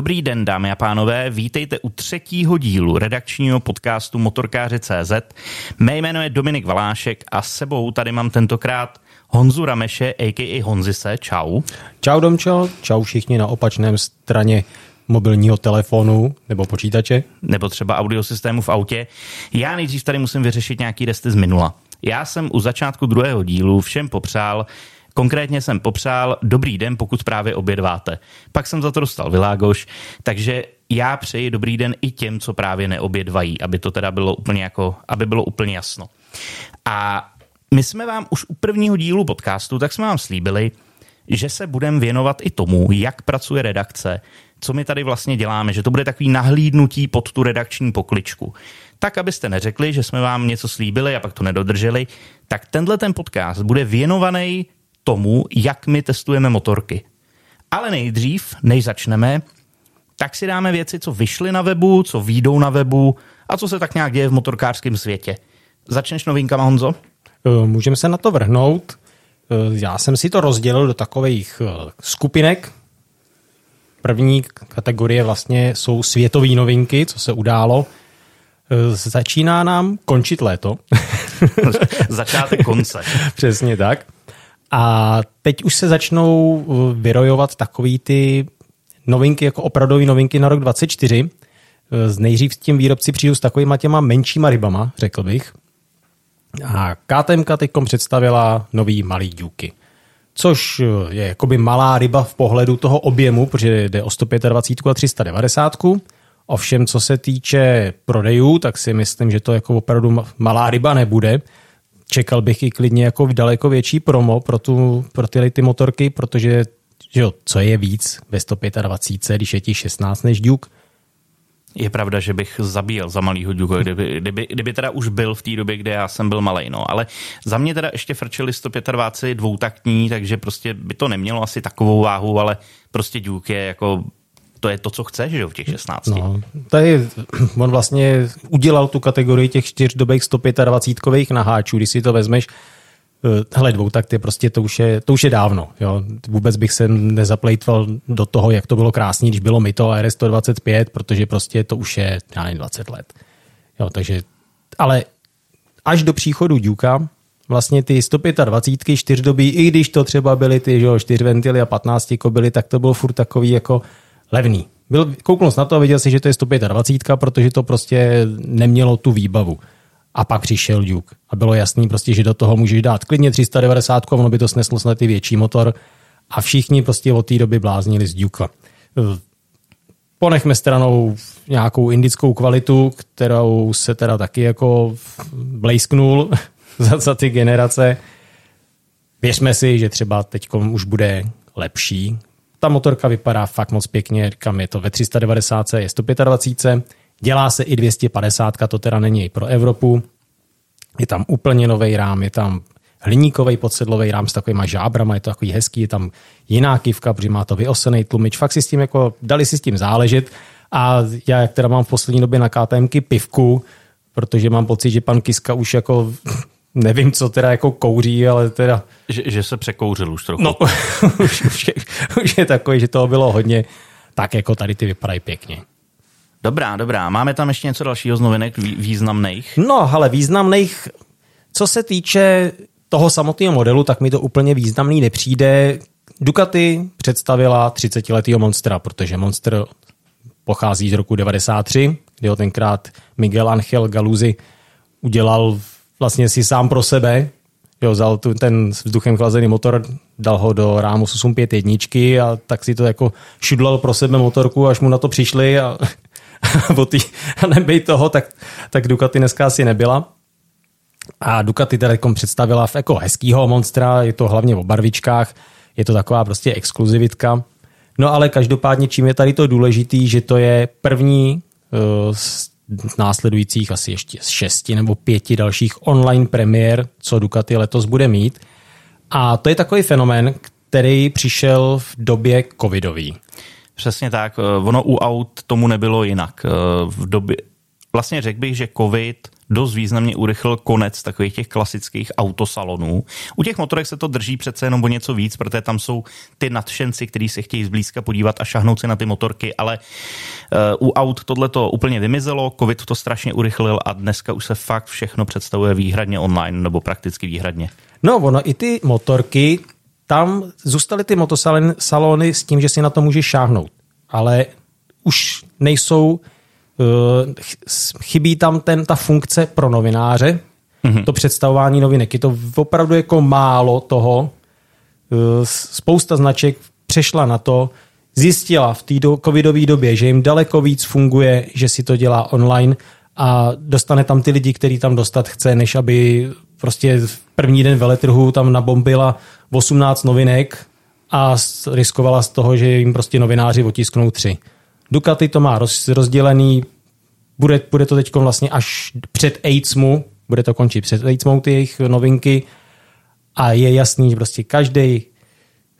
Dobrý den, dámy a pánové, vítejte u třetího dílu redakčního podcastu Motorkáři.cz. Mé jméno je Dominik Valášek a s sebou tady mám tentokrát Honzu Rameše, a.k.a. Honzise. Čau. Čau Domčo, čau všichni na opačném straně mobilního telefonu nebo počítače. Nebo třeba audiosystému v autě. Já nejdřív tady musím vyřešit nějaký resty z minula. Já jsem u začátku druhého dílu všem popřál, Konkrétně jsem popřál dobrý den, pokud právě obědváte. Pak jsem za to dostal Világoš, takže já přeji dobrý den i těm, co právě neobědvají, aby to teda bylo úplně jako, aby bylo úplně jasno. A my jsme vám už u prvního dílu podcastu, tak jsme vám slíbili, že se budeme věnovat i tomu, jak pracuje redakce, co my tady vlastně děláme, že to bude takový nahlídnutí pod tu redakční pokličku. Tak, abyste neřekli, že jsme vám něco slíbili a pak to nedodrželi, tak tenhle ten podcast bude věnovaný tomu, jak my testujeme motorky. Ale nejdřív, než začneme, tak si dáme věci, co vyšly na webu, co výjdou na webu a co se tak nějak děje v motorkářském světě. Začneš novinkama, Honzo? Eh, můžeme se na to vrhnout. Eh, já jsem si to rozdělil do takových eh, skupinek. První kategorie vlastně jsou světové novinky, co se událo. Začíná nám končit léto. Začátek konce. Přesně tak. A teď už se začnou uh, vyrojovat takový ty novinky, jako opravdové novinky na rok 24. Uh, z nejdřív s tím výrobci přijdou s takovýma těma menšíma rybama, řekl bych. A KTM teď představila nový malý důky. Což uh, je jakoby malá ryba v pohledu toho objemu, protože jde o 125 a 390. Ovšem, co se týče prodejů, tak si myslím, že to jako opravdu malá ryba nebude, čekal bych i klidně jako daleko větší promo pro, tu, pro tyhle ty motorky, protože že jo, co je víc ve 125, když je ti 16 než Duke, je pravda, že bych zabíjel za malýho Duke, kdyby, kdyby, kdyby teda už byl v té době, kde já jsem byl malý. No. Ale za mě teda ještě frčeli 125 dvoutaktní, takže prostě by to nemělo asi takovou váhu, ale prostě Duke je jako to je to, co chceš, že v těch 16. No, tady on vlastně udělal tu kategorii těch čtyřdobých 125 naháčů, když si to vezmeš, eh, hele, dvou tak ty prostě to už je, to už je dávno. Jo. Vůbec bych se nezaplejtval do toho, jak to bylo krásný, když bylo mi to RS 125, protože prostě to už je, já nevím, 20 let. Jo, takže, ale až do příchodu Duka, vlastně ty 125 čtyřdobí, i když to třeba byly ty že, 4 ventily a 15 kobily, tak to bylo furt takový jako levný. Byl, kouknul na to a viděl si, že to je 125, protože to prostě nemělo tu výbavu. A pak přišel Duke. A bylo jasný prostě, že do toho můžeš dát klidně 390 a ono by to sneslo snad ty větší motor. A všichni prostě od té doby bláznili z Duke. Ponechme stranou nějakou indickou kvalitu, kterou se teda taky jako blejsknul za, za ty generace. Věřme si, že třeba teď už bude lepší, ta motorka vypadá fakt moc pěkně, říkám, je to ve 390, je 125, dělá se i 250, to teda není pro Evropu. Je tam úplně nový rám, je tam hliníkový podsedlový rám s takovýma žábrama, je to takový hezký, je tam jiná kivka, protože má to vyosený tlumič, fakt si s tím jako, dali si s tím záležet a já, jak teda mám v poslední době na KTMky pivku, protože mám pocit, že pan Kiska už jako nevím, co teda jako kouří, ale teda... Že, že se překouřil už trochu. No, už, už, je, už je takový, že toho bylo hodně, tak jako tady ty vypadají pěkně. Dobrá, dobrá. Máme tam ještě něco dalšího z novinek významných? No, ale významných, co se týče toho samotného modelu, tak mi to úplně významný nepřijde. Ducati představila 30-letého Monstra, protože Monster pochází z roku 93, kdy ho tenkrát Miguel Angel Galuzzi udělal vlastně si sám pro sebe, jo, vzal tu, ten vzduchem chlazený motor, dal ho do rámu 851 jedničky a tak si to jako šudlal pro sebe motorku, až mu na to přišli a, a, tý, a nebej toho, tak, tak Ducati dneska asi nebyla. A Ducati teda představila v jako hezkýho monstra, je to hlavně o barvičkách, je to taková prostě exkluzivitka. No ale každopádně, čím je tady to důležitý, že to je první uh, následujících asi ještě šesti nebo pěti dalších online premiér, co Ducati letos bude mít. A to je takový fenomén, který přišel v době covidový. Přesně tak. Eh, ono u aut tomu nebylo jinak. Eh, v době, vlastně řekl bych, že covid dost významně urychlil konec takových těch klasických autosalonů. U těch motorek se to drží přece jenom o něco víc, protože tam jsou ty nadšenci, kteří se chtějí zblízka podívat a šahnout si na ty motorky, ale uh, u aut tohle to úplně vymizelo, covid to strašně urychlil a dneska už se fakt všechno představuje výhradně online nebo prakticky výhradně. No, ono i ty motorky, tam zůstaly ty motosalony s tím, že si na to můžeš šáhnout, ale už nejsou Eh, chybí tam ten, ta funkce pro novináře, mm-hmm. to představování novinek. Je to opravdu jako málo toho. Eh, spousta značek přešla na to, zjistila v té do, covidové době, že jim daleko víc funguje, že si to dělá online a dostane tam ty lidi, který tam dostat chce, než aby prostě v první den veletrhu tam nabombila 18 novinek a riskovala z toho, že jim prostě novináři otisknou tři. Ducati to má roz, rozdělený, bude, bude to teď vlastně až před AIDSmu, bude to končit před AIDSmu ty jejich novinky a je jasný, že prostě každý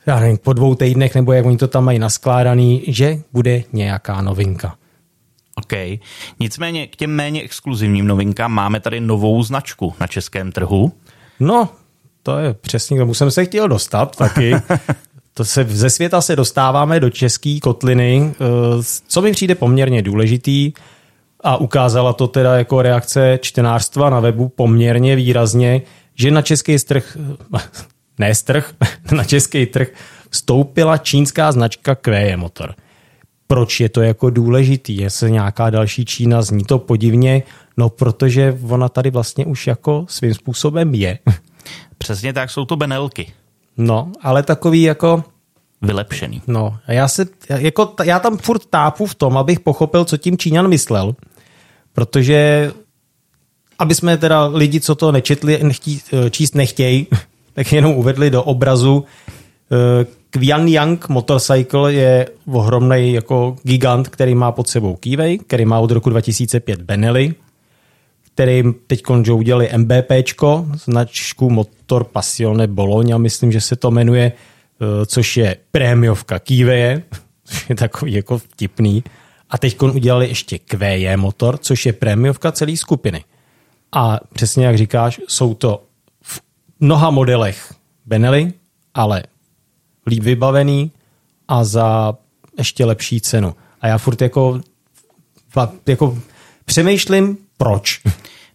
já nevím, po dvou týdnech, nebo jak oni to tam mají naskládaný, že bude nějaká novinka. OK. Nicméně k těm méně exkluzivním novinkám máme tady novou značku na českém trhu. No, to je přesně, k tomu jsem se chtěl dostat taky. To se, ze světa se dostáváme do české kotliny, eh, co mi přijde poměrně důležitý a ukázala to teda jako reakce čtenářstva na webu poměrně výrazně, že na český trh, ne trh, na český trh vstoupila čínská značka QE Motor. Proč je to jako důležitý? Je se nějaká další Čína, zní to podivně, no protože ona tady vlastně už jako svým způsobem je. Přesně tak, jsou to Benelky. No, ale takový jako... Vylepšený. No, a já, se, jako, já tam furt tápu v tom, abych pochopil, co tím Číňan myslel, protože aby jsme teda lidi, co to nečetli, nechtí, číst nechtějí, tak jenom uvedli do obrazu. Qian Yang Motorcycle je ohromný jako gigant, který má pod sebou Keyway, který má od roku 2005 Benelli, který teď udělali MBPčko, značku Motor Passione Bologna, myslím, že se to jmenuje, eh, což je prémiovka Kýveje, což je takový jako vtipný. A teď udělali ještě QJ motor, což je prémiovka celé skupiny. A přesně jak říkáš, jsou to v mnoha modelech Benelli, ale líp vybavený a za ještě lepší cenu. A já furt jako, jako přemýšlím, proč.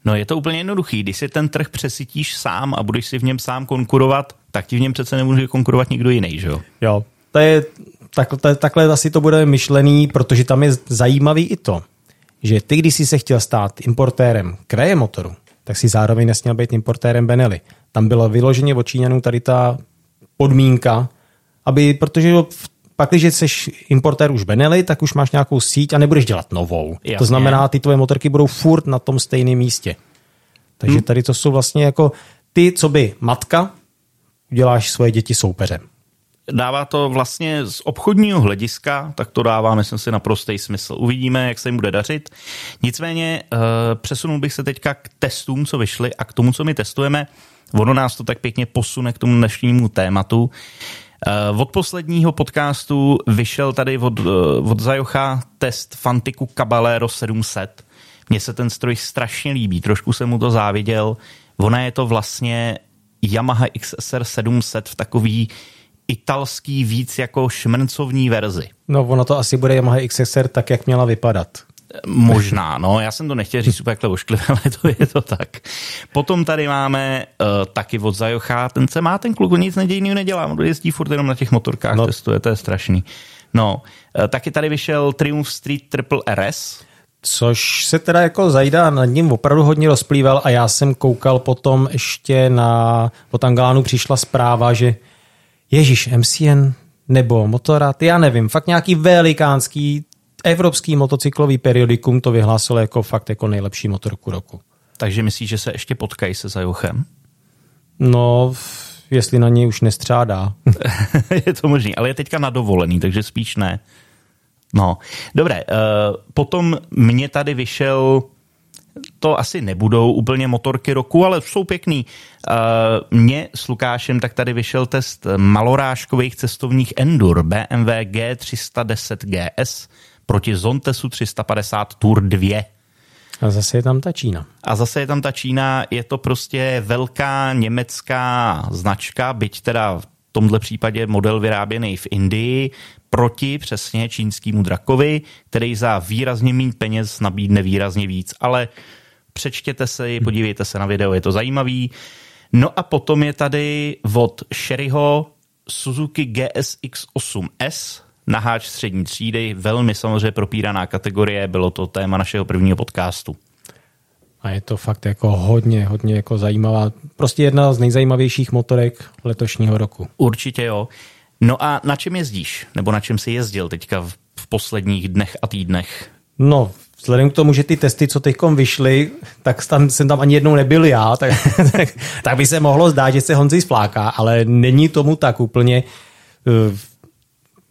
No je to úplně jednoduchý. Když si ten trh přesytíš sám a budeš si v něm sám konkurovat, tak ti v něm přece nemůže konkurovat nikdo jiný, že jo? Jo, to je, tak, to, takhle asi to bude myšlený, protože tam je zajímavý i to, že ty, když jsi se chtěl stát importérem kreje motoru, tak si zároveň nesměl být importérem Benelli. Tam bylo vyloženě od Číňanů tady ta podmínka, aby, protože pak, když jsi importér už Benelli, tak už máš nějakou síť a nebudeš dělat novou. Jasně. To znamená, ty tvoje motorky budou furt na tom stejném místě. Takže hmm. tady to jsou vlastně jako ty, co by matka, uděláš svoje děti soupeřem. Dává to vlastně z obchodního hlediska, tak to dává, myslím si, naprostý smysl. Uvidíme, jak se jim bude dařit. Nicméně uh, přesunul bych se teďka k testům, co vyšly a k tomu, co my testujeme. Ono nás to tak pěkně posune k tomu dnešnímu tématu. Eh, od posledního podcastu vyšel tady od, eh, od Zajocha test Fantiku Caballero 700. Mně se ten stroj strašně líbí, trošku jsem mu to záviděl. Ona je to vlastně Yamaha XSR 700 v takový italský víc jako šmrncovní verzi. No ono to asi bude Yamaha XSR tak, jak měla vypadat. Možná, no, já jsem to nechtěl říct úplně takhle ošklivé, ale to je to tak. Potom tady máme uh, taky od Zajocha, ten se má ten kluk, nic nedějného nedělá, on jezdí furt jenom na těch motorkách, no. testuje, to je strašný. No, uh, taky tady vyšel Triumph Street Triple RS, Což se teda jako Zajda nad ním opravdu hodně rozplýval a já jsem koukal potom ještě na, po Tangánu přišla zpráva, že Ježíš, MCN nebo Motorrad, já nevím, fakt nějaký velikánský Evropský motocyklový periodikum to vyhlásilo jako fakt jako nejlepší motorku roku. Takže myslíš, že se ještě potkají se Zajuchem? No, jestli na něj už nestřádá. je to možný, ale je teďka na dovolený, takže spíš ne. No, dobré. Uh, potom mě tady vyšel, to asi nebudou úplně motorky roku, ale jsou pěkný. Uh, mně s Lukášem tak tady vyšel test malorážkových cestovních Endur BMW G310 GS proti Zontesu 350 Tour 2. A zase je tam ta Čína. A zase je tam ta Čína, je to prostě velká německá značka, byť teda v tomhle případě model vyráběný v Indii, proti přesně čínskému drakovi, který za výrazně méně peněz nabídne výrazně víc. Ale přečtěte si, podívejte se na video, je to zajímavý. No a potom je tady od Sherryho Suzuki GSX 8S, naháč střední třídy, velmi samozřejmě propíraná kategorie, bylo to téma našeho prvního podcastu. A je to fakt jako hodně, hodně jako zajímavá, prostě jedna z nejzajímavějších motorek letošního roku. Určitě jo. No a na čem jezdíš? Nebo na čem jsi jezdil teďka v, v posledních dnech a týdnech? No, vzhledem k tomu, že ty testy, co teď vyšly, tak tam, jsem tam ani jednou nebyl já, tak, tak, tak by se mohlo zdát, že se Honzi sfláká, ale není tomu tak úplně.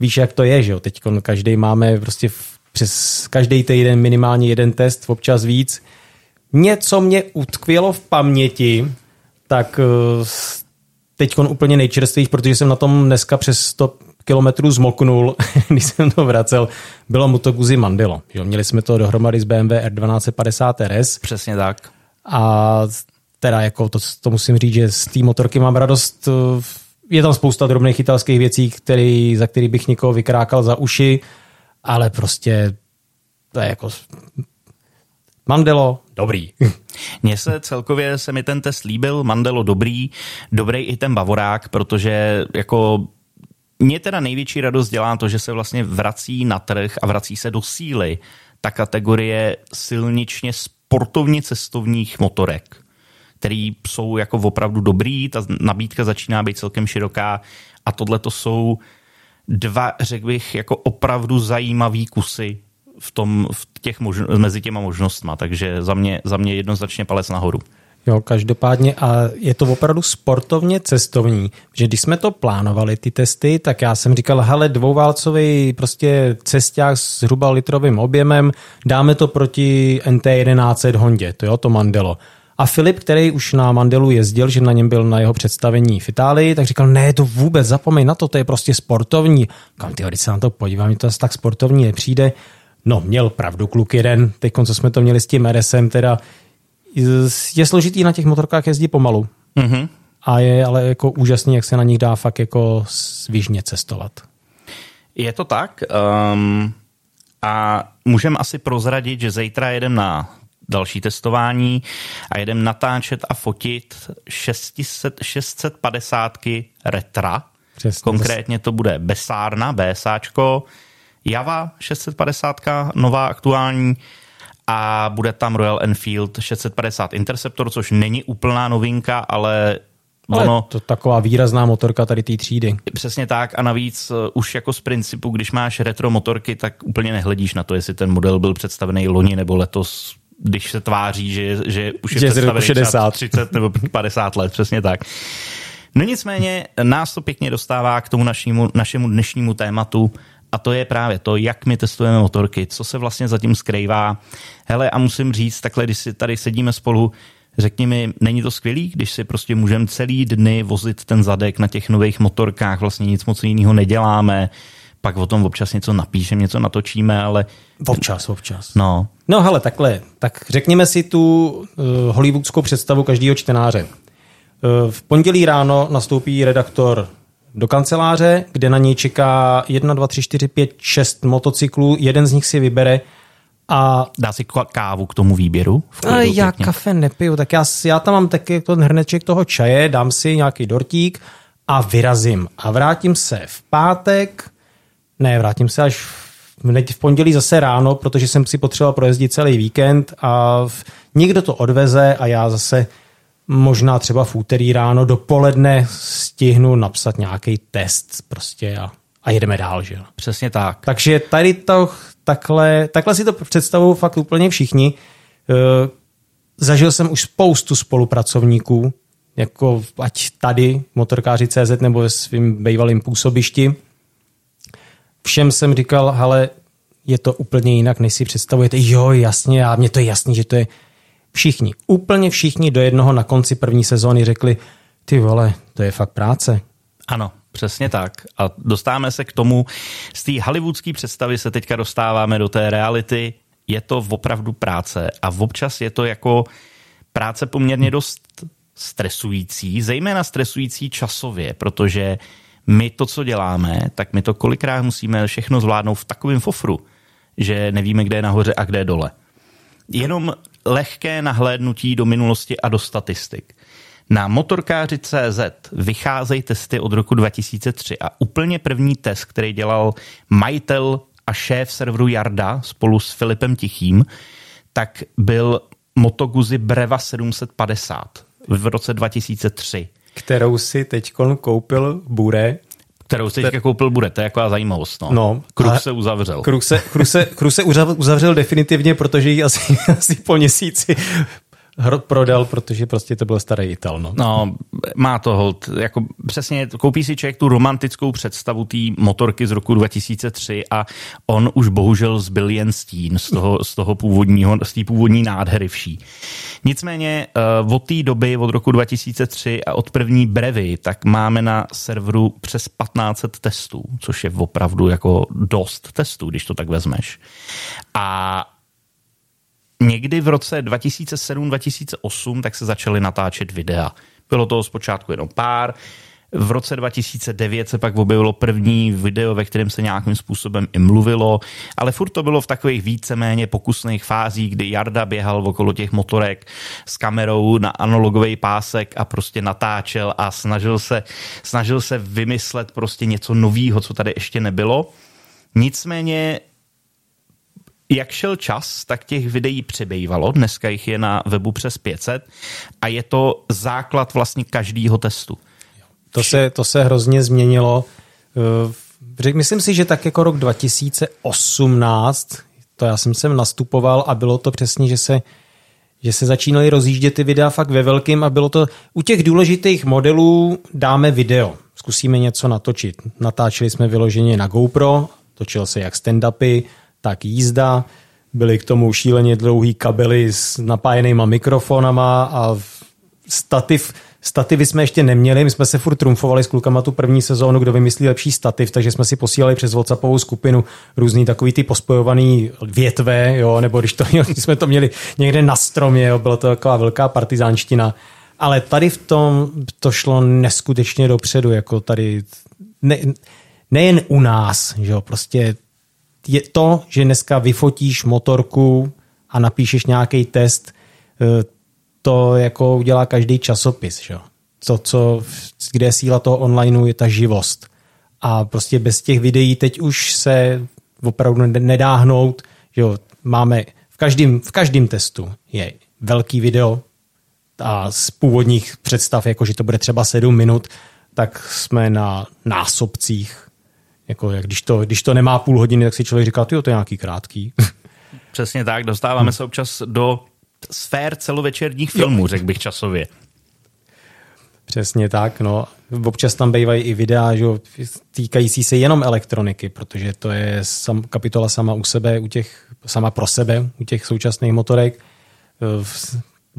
Víš, jak to je, že jo? Teď každý máme prostě v, přes každý týden minimálně jeden test, občas víc. Něco mě utkvělo v paměti, tak uh, teď úplně nejčerstvější, protože jsem na tom dneska přes 100 kilometrů zmoknul, když jsem to vracel, bylo Moto Guzzi Mandelo. Jo, měli jsme to dohromady s BMW R1250 RS. Přesně tak. A teda jako to, to musím říct, že z té motorky mám radost. Je tam spousta drobných italských věcí, který, za který bych někoho vykrákal za uši, ale prostě to je jako Mandelo, dobrý. Mně se celkově se mi ten test líbil, Mandelo dobrý, dobrý i ten Bavorák, protože jako mě teda největší radost dělá to, že se vlastně vrací na trh a vrací se do síly ta kategorie silničně sportovně cestovních motorek, který jsou jako opravdu dobrý, ta nabídka začíná být celkem široká a tohle to jsou dva, řekl bych, jako opravdu zajímavý kusy v, tom, v těch možno, mezi těma možnostma, takže za mě, za mě jednoznačně palec nahoru. Jo, každopádně a je to opravdu sportovně cestovní, že když jsme to plánovali, ty testy, tak já jsem říkal, hele, dvouválcový prostě cesták s zhruba litrovým objemem, dáme to proti NT1100 Hondě, to jo, to Mandelo. A Filip, který už na Mandelu jezdil, že na něm byl na jeho představení v Itálii, tak říkal, ne, to vůbec, zapomeň na to, to je prostě sportovní. Kam ty když se na to podívám, mi to tak sportovní nepřijde. No, měl pravdu kluk jeden, teď co jsme to měli s tím RSem, teda je složitý na těch motorkách jezdí pomalu. Mm-hmm. A je ale jako úžasný, jak se na nich dá fakt jako svížně cestovat. Je to tak. Um, a můžeme asi prozradit, že zítra jedem na další testování a jedem natáčet a fotit 600, 650 retra. Přesně. Konkrétně to bude Besárna, BSAčko, Java 650, nová aktuální a bude tam Royal Enfield 650 Interceptor, což není úplná novinka, ale ale ono, to taková výrazná motorka tady té třídy. Přesně tak a navíc uh, už jako z principu, když máš retro motorky, tak úplně nehledíš na to, jestli ten model byl představený loni nebo letos, když se tváří, že, že už je že představený 60. 30 nebo 50 let, přesně tak. No nicméně nás to pěkně dostává k tomu našímu, našemu dnešnímu tématu, a to je právě to, jak my testujeme motorky, co se vlastně zatím skrývá. Hele, a musím říct, takhle, když si tady sedíme spolu, řekni mi, není to skvělý, když si prostě můžeme celý dny vozit ten zadek na těch nových motorkách, vlastně nic moc jiného neděláme, pak o tom občas něco napíšeme, něco natočíme, ale... Občas, občas. No. No hele, takhle, tak řekněme si tu uh, hollywoodskou představu každého čtenáře. Uh, v pondělí ráno nastoupí redaktor do kanceláře, kde na něj čeká 1, 2, 3, 4, 5, 6 motocyklů, jeden z nich si vybere a... Dá si kávu k tomu výběru? A já pěkně. kafe nepiju, tak já, já tam mám taky ten hrneček toho čaje, dám si nějaký dortík a vyrazím. A vrátím se v pátek, ne, vrátím se až v, v pondělí zase ráno, protože jsem si potřeboval projezdit celý víkend a v, někdo to odveze a já zase možná třeba v úterý ráno dopoledne stihnu napsat nějaký test prostě a, a jedeme dál, že Přesně tak. Takže tady to takhle, takhle si to představují fakt úplně všichni. E, zažil jsem už spoustu spolupracovníků, jako ať tady, motorkáři CZ nebo ve svým bývalým působišti. Všem jsem říkal, ale je to úplně jinak, než si představujete. Jo, jasně, a mně to je jasný, že to je Všichni, úplně všichni do jednoho na konci první sezóny řekli, ty vole, to je fakt práce. Ano, přesně tak. A dostáváme se k tomu, z té hollywoodské představy se teďka dostáváme do té reality, je to opravdu práce a občas je to jako práce poměrně dost stresující, zejména stresující časově, protože my to, co děláme, tak my to kolikrát musíme všechno zvládnout v takovém fofru, že nevíme, kde je nahoře a kde je dole. Jenom lehké nahlédnutí do minulosti a do statistik. Na motorkáři.cz vycházejí testy od roku 2003 a úplně první test, který dělal majitel a šéf serveru Jarda spolu s Filipem Tichým, tak byl Moto Breva 750 v roce 2003. Kterou si teď koupil Bure. Kterou si teďka koupil Bure, to je jako zajímavost. No. no kruh se uzavřel. Kruh se, kruh, se, kruh se uzavřel definitivně, protože ji asi, asi po měsíci hrot prodal, protože prostě to byl starý Ital. No, no má to hold. Jako přesně, koupí si člověk tu romantickou představu té motorky z roku 2003 a on už bohužel zbyl jen stín z toho, z toho původního, z té původní nádhery vší. Nicméně uh, od té doby, od roku 2003 a od první brevy, tak máme na serveru přes 1500 testů, což je opravdu jako dost testů, když to tak vezmeš. A někdy v roce 2007-2008 tak se začaly natáčet videa. Bylo toho zpočátku jenom pár, v roce 2009 se pak objevilo první video, ve kterém se nějakým způsobem i mluvilo, ale furt to bylo v takových víceméně pokusných fázích, kdy Jarda běhal okolo těch motorek s kamerou na analogový pásek a prostě natáčel a snažil se, snažil se vymyslet prostě něco nového, co tady ještě nebylo. Nicméně jak šel čas, tak těch videí přibývalo. Dneska jich je na webu přes 500 a je to základ vlastně každého testu. To se, to se hrozně změnilo. Eh, myslím si, že tak jako rok 2018, to já jsem sem nastupoval a bylo to přesně, že se že se začínaly rozjíždět ty videa fakt ve velkým a bylo to, u těch důležitých modelů dáme video, zkusíme něco natočit. Natáčeli jsme vyloženě na GoPro, točil se jak stand-upy, tak jízda. Byly k tomu šíleně dlouhý kabely s napájenýma mikrofonama a stativ, stativy jsme ještě neměli, my jsme se furt trumfovali s klukama tu první sezónu, kdo vymyslí lepší stativ, takže jsme si posílali přes WhatsAppovou skupinu různý takový ty pospojovaný větve, jo, nebo když, to, když jsme to měli někde na stromě, jo, byla to taková velká partizánština. Ale tady v tom to šlo neskutečně dopředu, jako tady ne, nejen u nás, že jo, prostě je to, že dneska vyfotíš motorku a napíšeš nějaký test, eh, to jako udělá každý časopis. Že? To, co, kde je síla toho onlineu, je ta živost. A prostě bez těch videí teď už se opravdu nedá hnout. Že? Máme v každém, v každém testu je velký video a z původních představ, jako že to bude třeba 7 minut, tak jsme na násobcích jako, jak když, to, když to nemá půl hodiny, tak si člověk říká, jo, to je nějaký krátký. Přesně tak, dostáváme hmm. se občas do sfér celovečerních filmů, řekl bych časově. Přesně tak, no. Občas tam bývají i videa, že, týkající se jenom elektroniky, protože to je sam, kapitola sama u sebe, u těch, sama pro sebe, u těch současných motorek.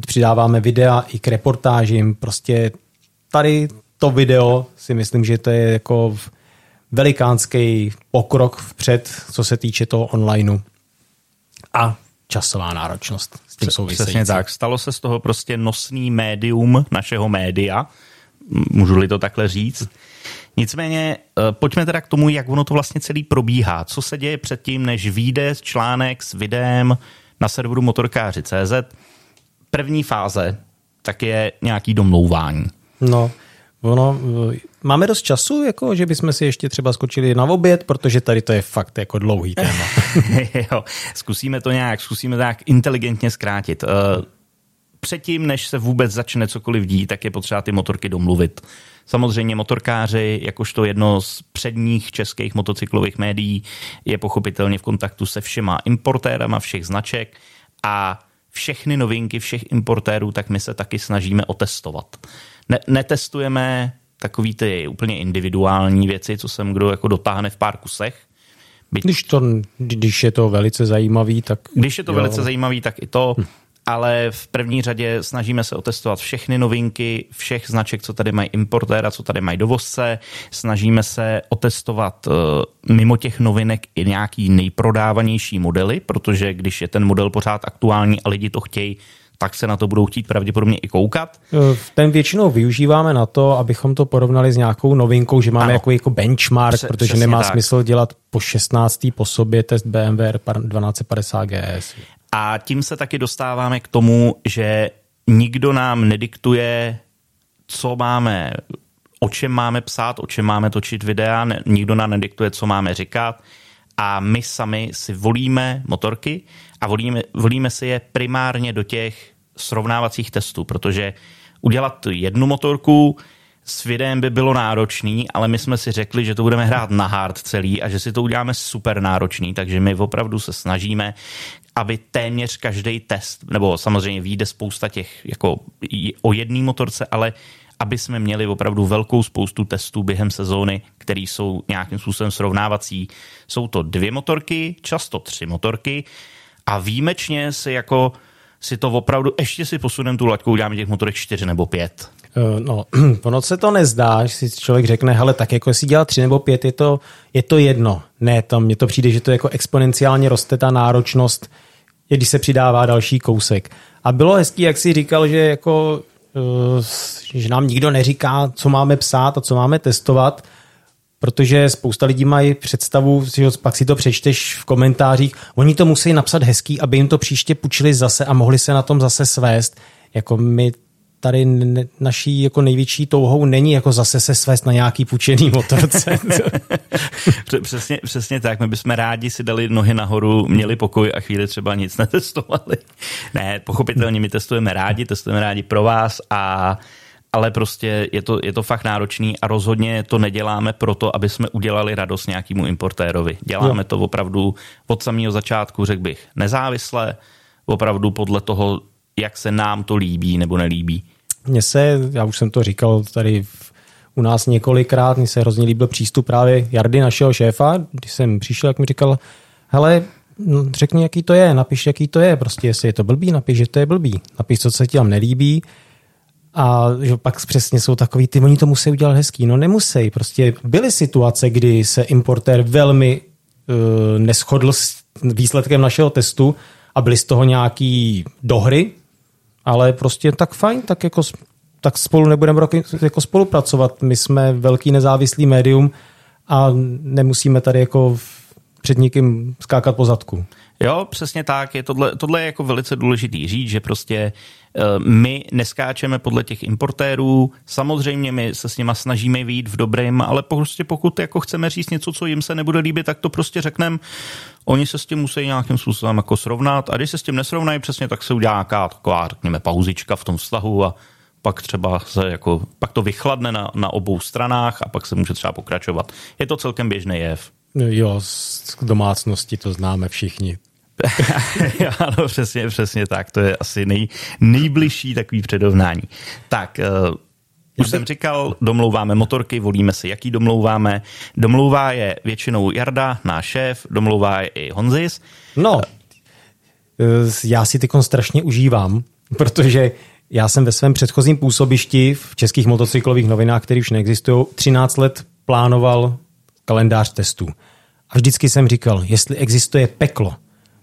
Přidáváme videa i k reportážím, prostě tady to video si myslím, že to je jako velikánský pokrok vpřed, co se týče toho onlineu. A časová náročnost s tím související. Přesně tak. Stalo se z toho prostě nosný médium našeho média, můžu-li to takhle říct. Nicméně eh, pojďme teda k tomu, jak ono to vlastně celý probíhá. Co se děje předtím, než vyjde článek s videem na serveru motorkáři.cz. První fáze tak je nějaký domlouvání. No, Ono, máme dost času, jako, že bychom si ještě třeba skočili na oběd, protože tady to je fakt jako dlouhý téma. jo, zkusíme to nějak, zkusíme to nějak inteligentně zkrátit. Uh, předtím, než se vůbec začne cokoliv dít, tak je potřeba ty motorky domluvit. Samozřejmě motorkáři, jakožto jedno z předních českých motocyklových médií, je pochopitelně v kontaktu se všema importérama všech značek a všechny novinky všech importérů, tak my se taky snažíme otestovat ne, netestujeme takový ty úplně individuální věci, co sem kdo jako dotáhne v pár kusech. Byť... Když, to, když je to velice zajímavý, tak... Když je to jo. velice zajímavý, tak i to. Hm. ale v první řadě snažíme se otestovat všechny novinky, všech značek, co tady mají importéra, co tady mají dovozce. Snažíme se otestovat eh, mimo těch novinek i nějaký nejprodávanější modely, protože když je ten model pořád aktuální a lidi to chtějí, tak se na to budou chtít pravděpodobně i koukat. Eh, ten většinou využíváme na to, abychom to porovnali s nějakou novinkou, že máme jako, jako benchmark, Pře- protože nemá tak. smysl dělat po 16. po sobě test BMW 1250 GS. A tím se taky dostáváme k tomu, že nikdo nám nediktuje, co máme, o čem máme psát, o čem máme točit videa, nikdo nám nediktuje, co máme říkat a my sami si volíme motorky a volíme, volíme si je primárně do těch srovnávacích testů, protože udělat jednu motorku s videem by bylo náročný, ale my jsme si řekli, že to budeme hrát na hard celý a že si to uděláme super náročný, takže my opravdu se snažíme, aby téměř každý test, nebo samozřejmě vyjde spousta těch jako o jedné motorce, ale aby jsme měli opravdu velkou spoustu testů během sezóny, které jsou nějakým způsobem srovnávací. Jsou to dvě motorky, často tři motorky a výjimečně si jako si to opravdu, ještě si posuneme tu laťku, uděláme těch motorek čtyři nebo pět. Eh, no, ono se to nezdá, že si člověk řekne, hele, tak jako jestli dělá tři nebo pět, je to, je to jedno. Ne, tam mně to přijde, že to jako exponenciálně roste ta náročnost, když se přidává další kousek. A bylo hezký, jak si říkal, že jako Eh, že nám nikdo neříká, co máme psát a co máme testovat, protože spousta lidí mají představu, že pak si to přečteš v komentářích, oni to musí napsat hezký, aby jim to příště půjčili zase a mohli se na tom zase svést. Jako my tady ne, naší jako největší touhou není jako zase se svést na nějaký půjčený motorce. přesně, přesně tak, my bychom rádi si dali nohy nahoru, měli pokoj a chvíli třeba nic netestovali. Ne, pochopitelně my testujeme rádi, testujeme rádi pro vás a ale prostě je to, je to fakt náročný a rozhodně to neděláme proto, aby jsme udělali radost nějakému importérovi. Děláme jo. to opravdu od samého začátku, řekl bych, nezávisle, opravdu podle toho, jak se nám to líbí nebo nelíbí. Mně se, já už jsem to říkal tady v, u nás několikrát, mně se hrozně líbil přístup právě Jardy, našeho šéfa, když jsem přišel, jak mi říkal, hele, no, řekni, jaký to je, napiš, jaký to je, prostě jestli je to blbý, napiš, že to je blbý, napiš, co se ti tam nelíbí, a že pak přesně jsou takový, ty oni to musí udělat hezký. No nemusí, prostě byly situace, kdy se importér velmi uh, neschodl s výsledkem našeho testu a byly z toho nějaký dohry, ale prostě tak fajn, tak jako tak spolu nebudeme roky jako spolupracovat. My jsme velký nezávislý médium a nemusíme tady jako před nikým skákat po zadku. Jo, přesně tak. Je tohle, tohle je jako velice důležitý říct, že prostě uh, my neskáčeme podle těch importérů. Samozřejmě my se s nima snažíme vyjít v dobrém, ale prostě pokud jako chceme říct něco, co jim se nebude líbit, tak to prostě řekneme. Oni se s tím musí nějakým způsobem jako srovnat a když se s tím nesrovnají přesně, tak se udělá nějaká taková, řekněme, pauzička v tom vztahu a pak třeba se jako, pak to vychladne na, na obou stranách a pak se může třeba pokračovat. Je to celkem běžný jev. Jo, z domácnosti to známe všichni. ano, přesně, přesně tak. To je asi nej, nejbližší takový předovnání. Tak, uh, už jsem říkal, domlouváme motorky, volíme si, jaký domlouváme. Domlouvá je většinou Jarda, náš šéf, domlouvá je i Honzis. No, eh, já si tykon strašně užívám, protože já jsem ve svém předchozím působišti v českých motocyklových novinách, které už neexistují, 13 let plánoval kalendář testů. A vždycky jsem říkal, jestli existuje peklo,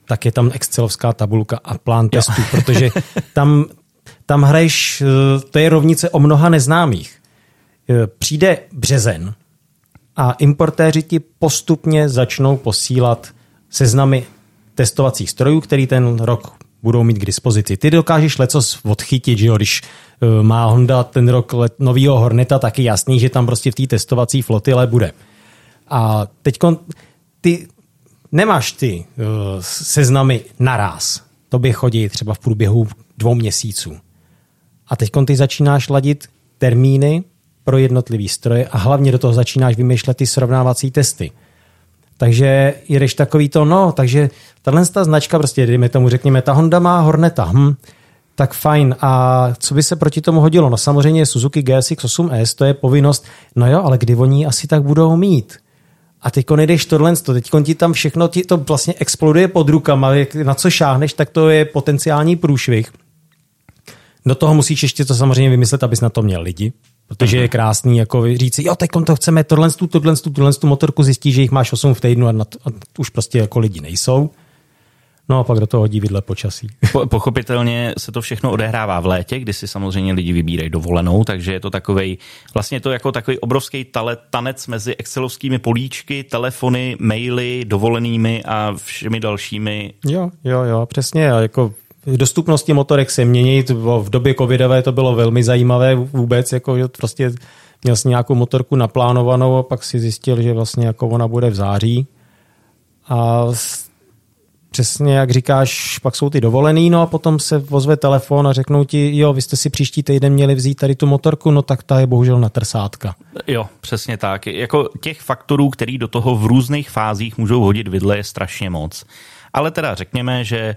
tak je tam excelovská tabulka a plán testů, protože tam, tam hraješ, eh, to je rovnice o mnoha neznámých. Eh, přijde březen a importéři ti postupně začnou posílat seznamy testovacích strojů, který ten rok budou mít k dispozici. Ty dokážeš lecos odchytit, že jo, když eh, má Honda ten rok let, novýho Horneta, tak je jasný, že tam prostě v té testovací flotile bude. A teď ty nemáš ty uh, seznamy naraz. To by chodí třeba v průběhu dvou měsíců. A teď ty začínáš ladit termíny pro jednotlivý stroje a hlavně do toho začínáš vymýšlet ty srovnávací testy. Takže jedeš takový to, no, takže tahle ta značka, prostě dejme tomu, řekněme, ta Honda má Horneta, hm, tak fajn. A co by se proti tomu hodilo? No samozřejmě Suzuki GSX 8S, to je povinnost, no jo, ale kdy oni asi tak budou mít? A teď nejdeš tohle, teď ti tam všechno ti to vlastně exploduje pod rukama, jak na co šáhneš, tak to je potenciální průšvih. Do toho musíš ještě to samozřejmě vymyslet, abys na to měl lidi, protože je krásný jako říct si, jo, teď to chceme, tohle, tohle, tohle, tu motorku zjistí, že jich máš 8 v týdnu a, na to, a už prostě jako lidi nejsou. No a pak do toho hodí vidle počasí. Po, pochopitelně se to všechno odehrává v létě, kdy si samozřejmě lidi vybírají dovolenou, takže je to takový vlastně to jako takový obrovský tale, tanec mezi excelovskými políčky, telefony, maily, dovolenými a všemi dalšími. Jo, jo, jo, přesně. A jako dostupnosti motorek se mění. V době covidové to bylo velmi zajímavé vůbec, jako že prostě měl jsi nějakou motorku naplánovanou a pak si zjistil, že vlastně jako ona bude v září. A přesně jak říkáš, pak jsou ty dovolený, no a potom se vozve telefon a řeknou ti, jo, vy jste si příští týden měli vzít tady tu motorku, no tak ta je bohužel na trsátka. Jo, přesně tak. Jako těch faktorů, který do toho v různých fázích můžou hodit vidle, je strašně moc. Ale teda řekněme, že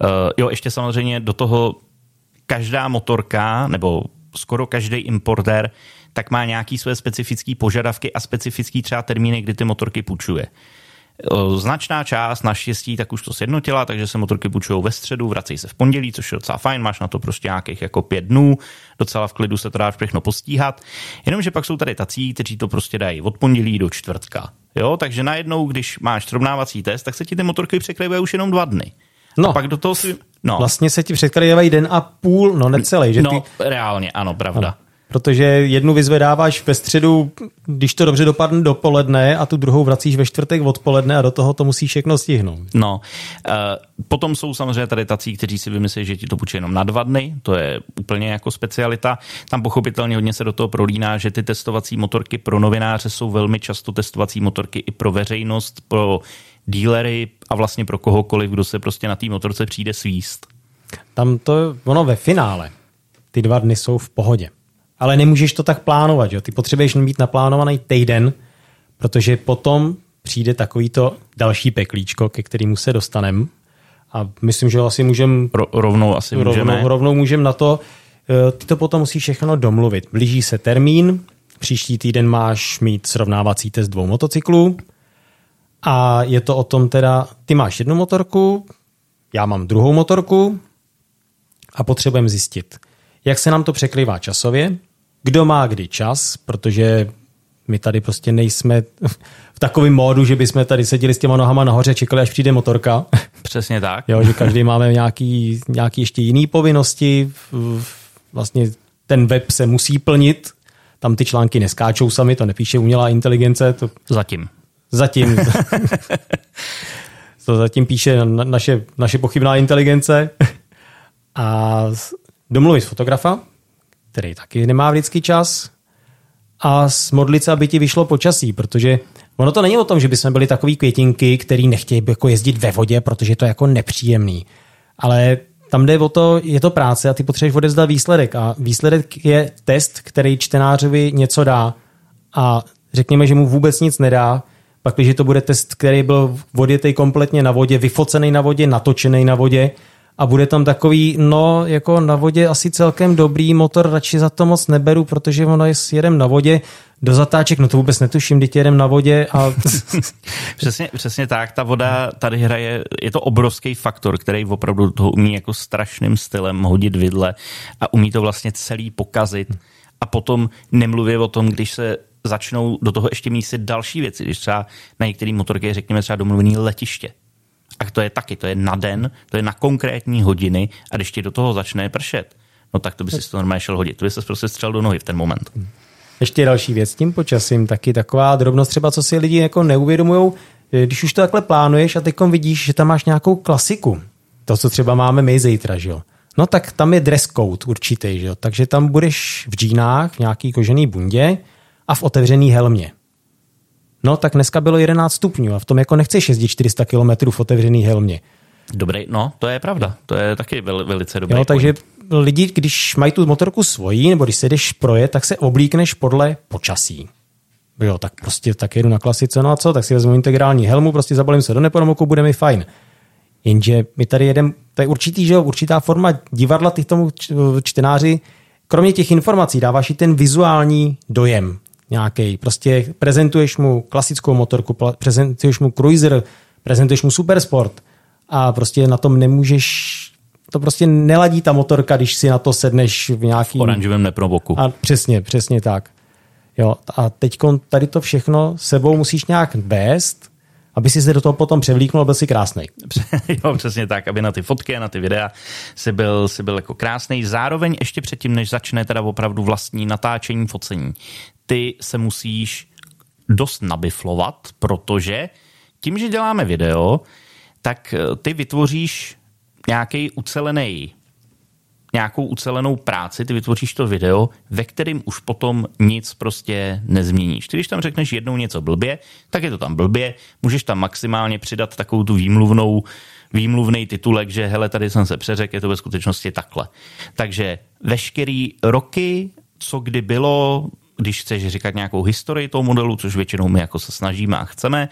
uh, jo, ještě samozřejmě do toho každá motorka, nebo skoro každý importér, tak má nějaký své specifické požadavky a specifický třeba termíny, kdy ty motorky půjčuje. Značná část naštěstí tak už to sjednotila, takže se motorky půjčují ve středu, vracejí se v pondělí, což je docela fajn, máš na to prostě nějakých jako pět dnů, docela v klidu se to dá všechno postíhat. Jenomže pak jsou tady tací, kteří to prostě dají od pondělí do čtvrtka. Jo, takže najednou, když máš srovnávací test, tak se ti ty motorky překryvají už jenom dva dny. No. A pak do toho si... No. Vlastně se ti překrývají den a půl, no necelý, že no, ty... reálně, ano, pravda. Ano. Protože jednu vyzvedáváš ve středu, když to dobře dopadne dopoledne a tu druhou vracíš ve čtvrtek odpoledne a do toho to musí všechno stihnout. No, uh, potom jsou samozřejmě tady tací, kteří si vymyslí, že ti to půjče jenom na dva dny, to je úplně jako specialita. Tam pochopitelně hodně se do toho prolíná, že ty testovací motorky pro novináře jsou velmi často testovací motorky i pro veřejnost, pro dílery a vlastně pro kohokoliv, kdo se prostě na té motorce přijde svíst. Tam to, ono ve finále, ty dva dny jsou v pohodě ale nemůžeš to tak plánovat. Jo? Ty potřebuješ mít naplánovaný týden, protože potom přijde takovýto další peklíčko, ke kterému se dostaneme. A myslím, že asi můžeme... Ro, rovnou asi můžeme. Rovnou, rovnou můžeme na to. Eh, ty to potom musíš všechno domluvit. Blíží se termín, příští týden máš mít srovnávací test dvou motocyklů a je to o tom teda, ty máš jednu motorku, já mám druhou motorku a potřebujeme zjistit, jak se nám to překrývá časově, kdo má kdy čas, protože my tady prostě nejsme v takovém módu, že bychom tady seděli s těma nohama nahoře a čekali, až přijde motorka. Přesně tak. Jo, že každý máme nějaký, nějaký ještě jiný povinnosti. Vlastně ten web se musí plnit, tam ty články neskáčou sami, to nepíše umělá inteligence. To... Zatím. Zatím. to zatím píše naše, naše pochybná inteligence. A domluvit fotografa, který taky nemá vždycky čas, a smodlit se, aby ti vyšlo počasí, protože ono to není o tom, že bychom byli takový květinky, který nechtějí jako jezdit ve vodě, protože je to jako nepříjemný. Ale tam jde o to, je to práce a ty potřebuješ odezdat výsledek a výsledek je test, který čtenářovi něco dá a řekněme, že mu vůbec nic nedá, pak když to bude test, který byl odjetý kompletně na vodě, vyfocený na vodě, natočený na vodě, a bude tam takový, no jako na vodě asi celkem dobrý motor, radši za to moc neberu, protože ono je jedem na vodě, do zatáček, no to vůbec netuším, když jedem na vodě a... přesně, přesně tak, ta voda tady hraje, je to obrovský faktor, který opravdu toho umí jako strašným stylem hodit vidle a umí to vlastně celý pokazit. A potom nemluvě o tom, když se začnou do toho ještě mísit další věci, když třeba na některé motorky řekněme třeba domluvený letiště, a to je taky, to je na den, to je na konkrétní hodiny a když ti do toho začne pršet, no tak to by si to normálně šel hodit. To by se prostě střel do nohy v ten moment. Ještě další věc s tím počasím, taky taková drobnost třeba, co si lidi jako neuvědomují, když už to takhle plánuješ a teď vidíš, že tam máš nějakou klasiku, to, co třeba máme my zítra, že jo? No tak tam je dress code určitý, že jo? takže tam budeš v džínách, v nějaký kožený bundě a v otevřený helmě. No tak dneska bylo 11 stupňů a v tom jako nechceš jezdit 400 km v otevřený helmě. Dobrý, no, to je pravda. To je taky vel, velice dobrý. Jo, takže lidi, když mají tu motorku svoji, nebo když se jdeš projet, tak se oblíkneš podle počasí. Jo, tak prostě tak jedu na klasice, no a co, tak si vezmu integrální helmu, prostě zabalím se do neponomoku, bude mi fajn. Jenže my tady jedem, to je určitý, že jo, určitá forma divadla těch tomu čtenáři, kromě těch informací dáváš i ten vizuální dojem nějaký. Prostě prezentuješ mu klasickou motorku, prezentuješ mu cruiser, prezentuješ mu supersport a prostě na tom nemůžeš to prostě neladí ta motorka, když si na to sedneš v nějakým... Oranžovém neprovoku. A přesně, přesně tak. Jo, a teď tady to všechno sebou musíš nějak vést, aby si se do toho potom převlíknul a byl si krásný. jo, přesně tak, aby na ty fotky a na ty videa si byl, si byl jako krásný. Zároveň ještě předtím, než začne teda opravdu vlastní natáčení, focení, ty se musíš dost nabiflovat, protože tím, že děláme video, tak ty vytvoříš nějaký ucelený nějakou ucelenou práci, ty vytvoříš to video, ve kterým už potom nic prostě nezměníš. Ty, když tam řekneš jednou něco blbě, tak je to tam blbě, můžeš tam maximálně přidat takovou tu výmluvnou, výmluvný titulek, že hele, tady jsem se přeřekl, je to ve skutečnosti takhle. Takže veškerý roky, co kdy bylo, když chceš říkat nějakou historii toho modelu, což většinou my jako se snažíme a chceme.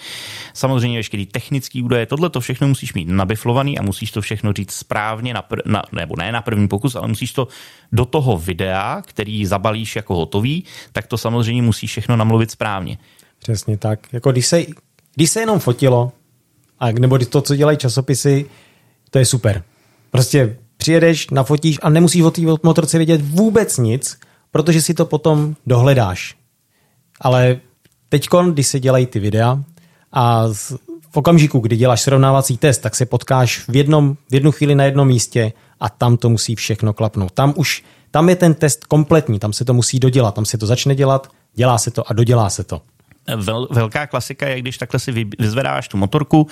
Samozřejmě veškerý technický údaje, tohle to všechno musíš mít nabiflovaný a musíš to všechno říct správně, na pr- na, nebo ne na první pokus, ale musíš to do toho videa, který zabalíš jako hotový, tak to samozřejmě musíš všechno namluvit správně. Přesně tak. Jako když se, když se jenom fotilo, a nebo to, co dělají časopisy, to je super. Prostě přijedeš, nafotíš a nemusíš o té motorce vědět vůbec nic, protože si to potom dohledáš. Ale teď, když se dělají ty videa a v okamžiku, kdy děláš srovnávací test, tak se potkáš v, jednom, v jednu chvíli na jednom místě a tam to musí všechno klapnout. Tam už tam je ten test kompletní, tam se to musí dodělat, tam se to začne dělat, dělá se to a dodělá se to. Vel, velká klasika je, když takhle si vyzvedáš tu motorku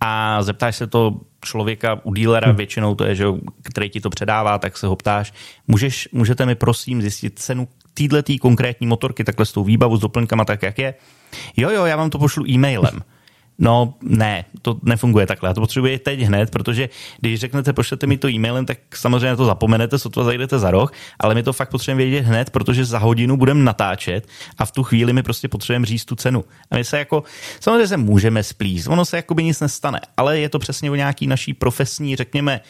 a zeptáš se to člověka u dílera, hmm. většinou to je, že který ti to předává, tak se ho ptáš, můžeš, můžete mi prosím zjistit cenu této konkrétní motorky, takhle s tou výbavu, s doplňkama, tak jak je? Jo, jo, já vám to pošlu e-mailem. No ne, to nefunguje takhle. Já to potřebuji teď hned, protože když řeknete, pošlete mi to e-mailem, tak samozřejmě to zapomenete, to zajdete za rok, ale my to fakt potřebujeme vědět hned, protože za hodinu budeme natáčet a v tu chvíli my prostě potřebujeme říct tu cenu. A my se jako, samozřejmě se můžeme splíst, ono se jako by nic nestane, ale je to přesně o nějaký naší profesní, řekněme,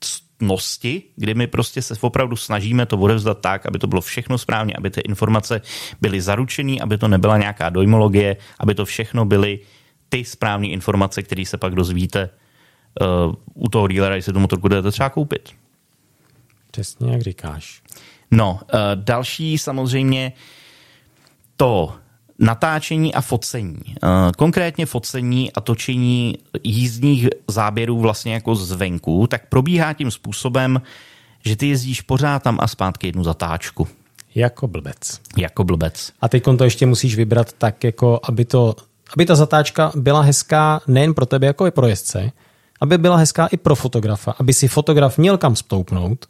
ctnosti, kdy my prostě se opravdu snažíme to odevzdat tak, aby to bylo všechno správně, aby ty informace byly zaručené, aby to nebyla nějaká dojmologie, aby to všechno byly ty správné informace, které se pak dozvíte uh, u toho dealera, jestli tu motorku jdete třeba koupit. Přesně jak říkáš. No, uh, další samozřejmě to natáčení a focení. Uh, konkrétně focení a točení jízdních záběrů vlastně jako zvenku, tak probíhá tím způsobem, že ty jezdíš pořád tam a zpátky jednu zatáčku. Jako blbec. Jako blbec. A teď to ještě musíš vybrat tak, jako aby to aby ta zatáčka byla hezká nejen pro tebe jako i pro jezdce, aby byla hezká i pro fotografa, aby si fotograf měl kam stoupnout.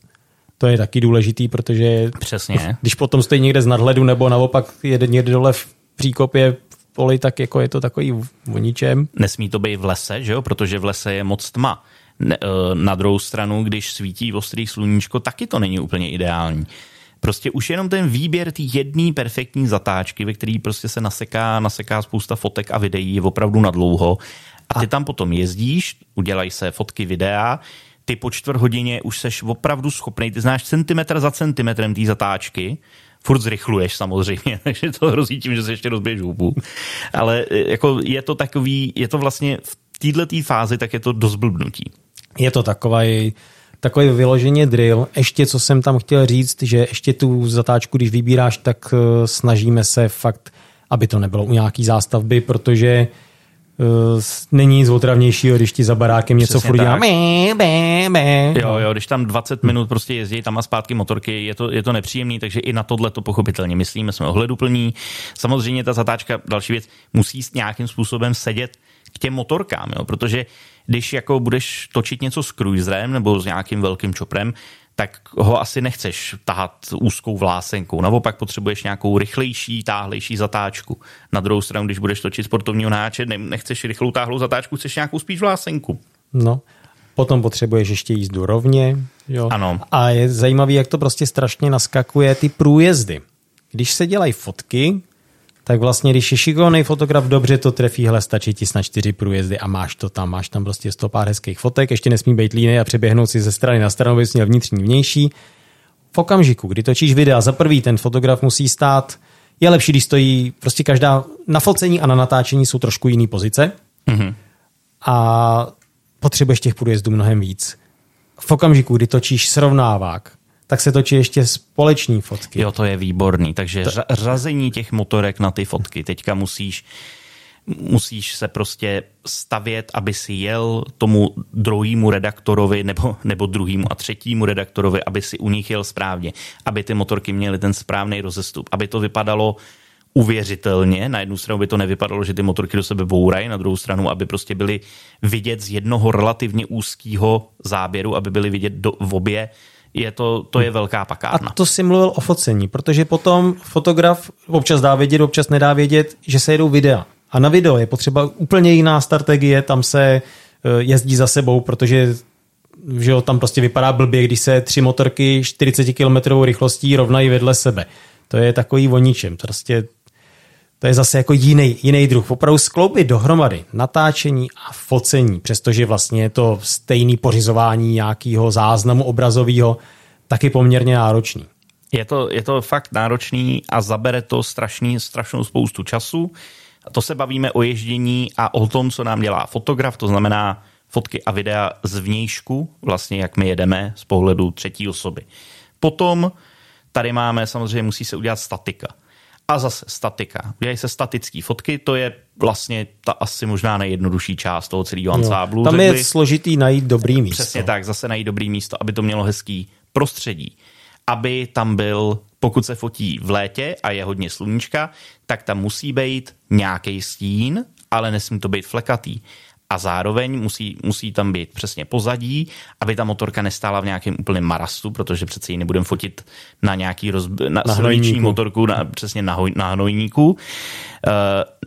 To je taky důležitý, protože Přesně. když potom stojí někde z nadhledu nebo naopak jede někde dole v příkopě v poli, tak jako je to takový o ničem. Nesmí to být v lese, že jo? protože v lese je moc tma. Eh, na druhou stranu, když svítí ostrý sluníčko, taky to není úplně ideální. Prostě už jenom ten výběr té jedné perfektní zatáčky, ve který prostě se naseká, naseká spousta fotek a videí, je opravdu na dlouho. A ty tam potom jezdíš, udělají se fotky, videa, ty po čtvrt hodině už seš opravdu schopný, ty znáš centimetr za centimetrem té zatáčky, furt zrychluješ samozřejmě, takže to hrozí tím, že se ještě rozbiješ hubu. Ale e, jako je to takový, je to vlastně v této fázi, tak je to dost blbnutí. Je to takový takový vyloženě drill. Ještě, co jsem tam chtěl říct, že ještě tu zatáčku, když vybíráš, tak eh, snažíme se fakt, aby to nebylo u nějaký zástavby, protože Uh, není nic otravnějšího, když ti za barákem něco furt dělá. Jo, jo, když tam 20 minut prostě jezdí tam a zpátky motorky, je to, je to nepříjemný, takže i na tohle to pochopitelně myslíme, jsme ohleduplní. Samozřejmě ta zatáčka, další věc, musí nějakým způsobem sedět k těm motorkám, jo, protože když jako budeš točit něco s cruiserem nebo s nějakým velkým čoprem, tak ho asi nechceš tahat úzkou vlásenkou. Naopak potřebuješ nějakou rychlejší, táhlejší zatáčku. Na druhou stranu, když budeš točit sportovního náče, nechceš rychlou táhlou zatáčku, chceš nějakou spíš vlásenku. No, potom potřebuješ ještě jízdu rovně. Jo. Ano. A je zajímavé, jak to prostě strašně naskakuje ty průjezdy. Když se dělají fotky, tak vlastně, když je šikovný fotograf, dobře to trefí, hele, stačí ti snad čtyři průjezdy a máš to tam, máš tam prostě sto pár hezkých fotek, ještě nesmí být líný a přeběhnout si ze strany na stranu, měl vnitřní, vnější. V okamžiku, kdy točíš videa, za prvý ten fotograf musí stát je lepší, když stojí prostě každá, na focení a na natáčení jsou trošku jiný pozice mm-hmm. a potřebuješ těch průjezdů mnohem víc. V okamžiku, kdy točíš srovnávák, tak se točí ještě společní fotky. Jo, to je výborný. Takže to... řazení těch motorek na ty fotky. Teďka musíš musíš se prostě stavět, aby si jel tomu druhému redaktorovi nebo, nebo druhému a třetímu redaktorovi, aby si u nich jel správně, aby ty motorky měly ten správný rozestup, aby to vypadalo uvěřitelně. Na jednu stranu by to nevypadalo, že ty motorky do sebe bourají, na druhou stranu, aby prostě byly vidět z jednoho relativně úzkého záběru, aby byly vidět do, v obě je to, to je velká pakárna. A to si mluvil o focení, protože potom fotograf občas dá vědět, občas nedá vědět, že se jedou videa. A na video je potřeba úplně jiná strategie, tam se eh, jezdí za sebou, protože že jo, tam prostě vypadá blbě, když se tři motorky 40 km rychlostí rovnají vedle sebe. To je takový o ničem. Prostě to je zase jako jiný, jiný druh. Opravdu skloubit dohromady natáčení a focení, přestože vlastně je to stejný pořizování nějakého záznamu obrazového, taky poměrně náročný. Je to, je to fakt náročný a zabere to strašný, strašnou spoustu času. A to se bavíme o ježdění a o tom, co nám dělá fotograf, to znamená fotky a videa z vnějšku, vlastně jak my jedeme z pohledu třetí osoby. Potom tady máme, samozřejmě musí se udělat statika. A zase statika. Udělají se statické fotky, to je vlastně ta asi možná nejjednodušší část toho celého ansáblu. Tam je složitý najít dobrý místo. Přesně tak, zase najít dobrý místo, aby to mělo hezký prostředí. Aby tam byl pokud se fotí v létě a je hodně sluníčka, tak tam musí být nějaký stín, ale nesmí to být flekatý a zároveň musí, musí tam být přesně pozadí, aby ta motorka nestála v nějakém úplném marastu, protože přece ji nebudeme fotit na nějaký rozb... na, na silniční motorku, na, přesně na, hoj, na hnojníku. Uh,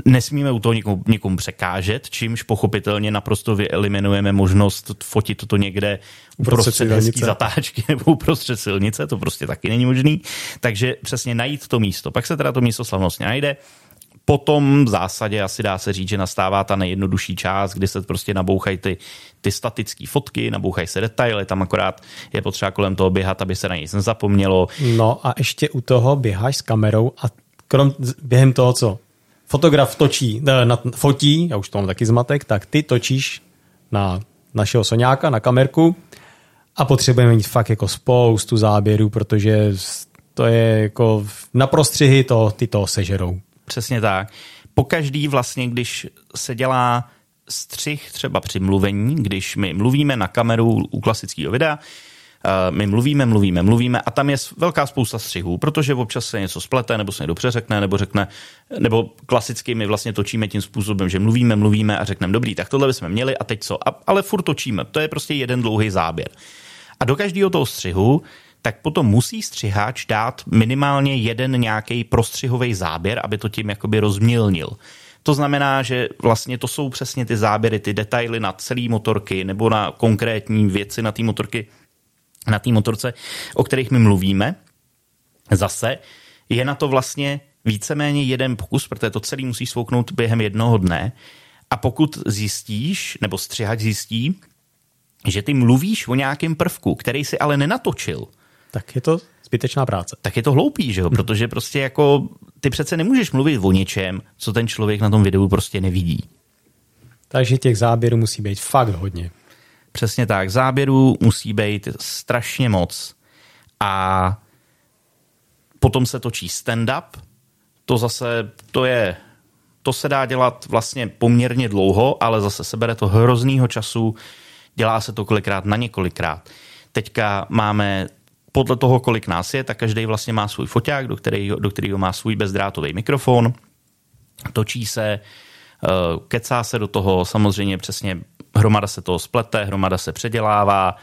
nesmíme u toho někomu, někomu překážet, čímž pochopitelně naprosto vyeliminujeme možnost fotit toto někde uprostřed hezký zatáčky nebo uprostřed silnice, to prostě taky není možný. Takže přesně najít to místo. Pak se teda to místo slavnostně najde, Potom v zásadě asi dá se říct, že nastává ta nejjednodušší část, kdy se prostě nabouchají ty, ty statické fotky, nabouchají se detaily, tam akorát je potřeba kolem toho běhat, aby se na nic nezapomnělo. No a ještě u toho běháš s kamerou a krom, během toho, co fotograf točí, ne, na, fotí, já už to mám taky zmatek, tak ty točíš na našeho soňáka, na kamerku a potřebujeme mít fakt jako spoustu záběrů, protože to je jako na prostřihy to, ty to sežerou. Přesně tak. Pokaždý vlastně, když se dělá střih třeba při mluvení, když my mluvíme na kameru u klasického videa, eh, my mluvíme, mluvíme, mluvíme a tam je velká spousta střihů, protože občas se něco splete, nebo se někdo přeřekne, nebo řekne, nebo klasicky my vlastně točíme tím způsobem, že mluvíme, mluvíme a řekneme, dobrý, tak tohle bychom měli a teď co? A, ale furt točíme, to je prostě jeden dlouhý záběr. A do každého toho střihu tak potom musí střiháč dát minimálně jeden nějaký prostřihový záběr, aby to tím jakoby rozmělnil. To znamená, že vlastně to jsou přesně ty záběry, ty detaily na celý motorky nebo na konkrétní věci na té motorky, na té motorce, o kterých my mluvíme. Zase je na to vlastně víceméně jeden pokus, protože to celý musí svouknout během jednoho dne. A pokud zjistíš, nebo střihač zjistí, že ty mluvíš o nějakém prvku, který si ale nenatočil, tak je to zbytečná práce. Tak je to hloupý, že jo? Protože prostě jako ty přece nemůžeš mluvit o něčem, co ten člověk na tom videu prostě nevidí. Takže těch záběrů musí být fakt hodně. Přesně tak. Záběrů musí být strašně moc. A potom se točí stand-up. To zase, to je, to se dá dělat vlastně poměrně dlouho, ale zase se bere to hroznýho času. Dělá se to kolikrát na několikrát. Teďka máme podle toho, kolik nás je, tak každý vlastně má svůj foťák, do kterého, do kterého má svůj bezdrátový mikrofon, točí se, eh, kecá se do toho, samozřejmě přesně hromada se toho splete, hromada se předělává